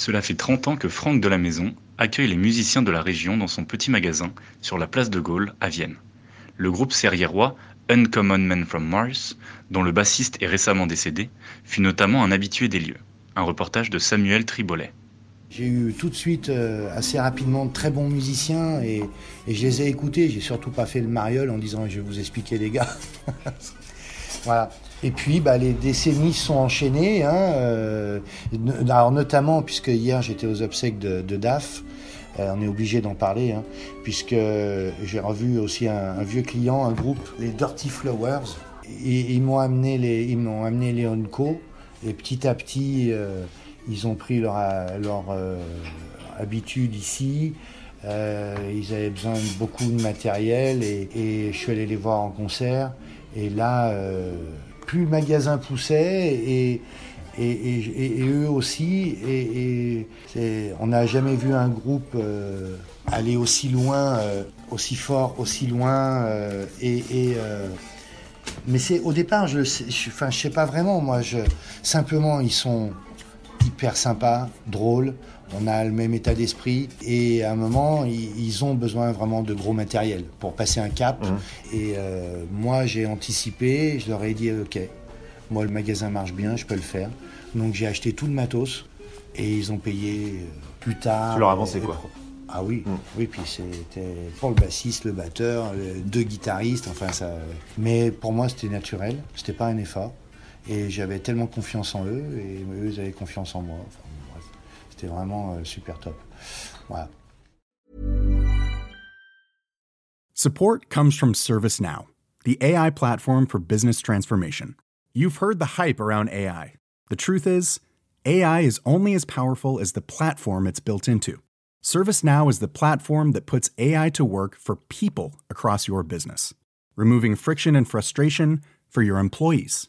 Cela fait 30 ans que Franck de la Maison accueille les musiciens de la région dans son petit magasin sur la place de Gaulle à Vienne. Le groupe serriérois Uncommon Men from Mars, dont le bassiste est récemment décédé, fut notamment un habitué des lieux. Un reportage de Samuel Tribolet. J'ai eu tout de suite, euh, assez rapidement, de très bons musiciens et, et je les ai écoutés. J'ai surtout pas fait le mariole en disant je vais vous expliquer les gars. voilà. Et puis bah, les décennies sont enchaînées. Hein, euh, no- alors notamment puisque hier j'étais aux obsèques de, DAF. euh, on est obligé d'en parler, hein, puisque j'ai revu aussi un, vieux client, un groupe, les Dirty Flowers. Ils m'ont amené les, ils m'ont amené les Onco. Et petit à petit, euh, ils ont pris leur, leur habitude ici. Ils avaient besoin de beaucoup de matériel et je suis allé les voir en concert. Et là, euh, plus le magasin poussait et, et, et- eux aussi. Et, on n'a jamais vu un groupe euh, aller aussi loin, euh, aussi fort, aussi loin. et, mais c'est au départ, je, sais- je, sais pas vraiment. Moi, simplement, ils sont hyper sympas, drôles. On a le même état d'esprit et à un moment, ils, ont besoin vraiment de gros matériel pour passer un cap. Et euh, moi, j'ai anticipé. Je leur ai dit, ok, moi, le magasin marche bien, je peux le faire. Donc, j'ai acheté tout le matos et ils ont payé euh, plus tard. Tu leur Et- quoi ah oui, oui, puis c'était pour le bassiste, le batteur, le- deux guitaristes, enfin ça. Mais pour moi, c'était naturel, c'était pas un effort. Et j'avais tellement confiance en eux, et eux, ils avaient confiance en moi. Enfin, c'était vraiment euh, super top. Voilà. Support comes from ServiceNow, the AI platform for business transformation. You've heard the hype around AI. The truth is, AI is only as powerful as the platform it's built into. ServiceNow is the platform that puts AI to work for people across your business, removing friction and frustration for your employees,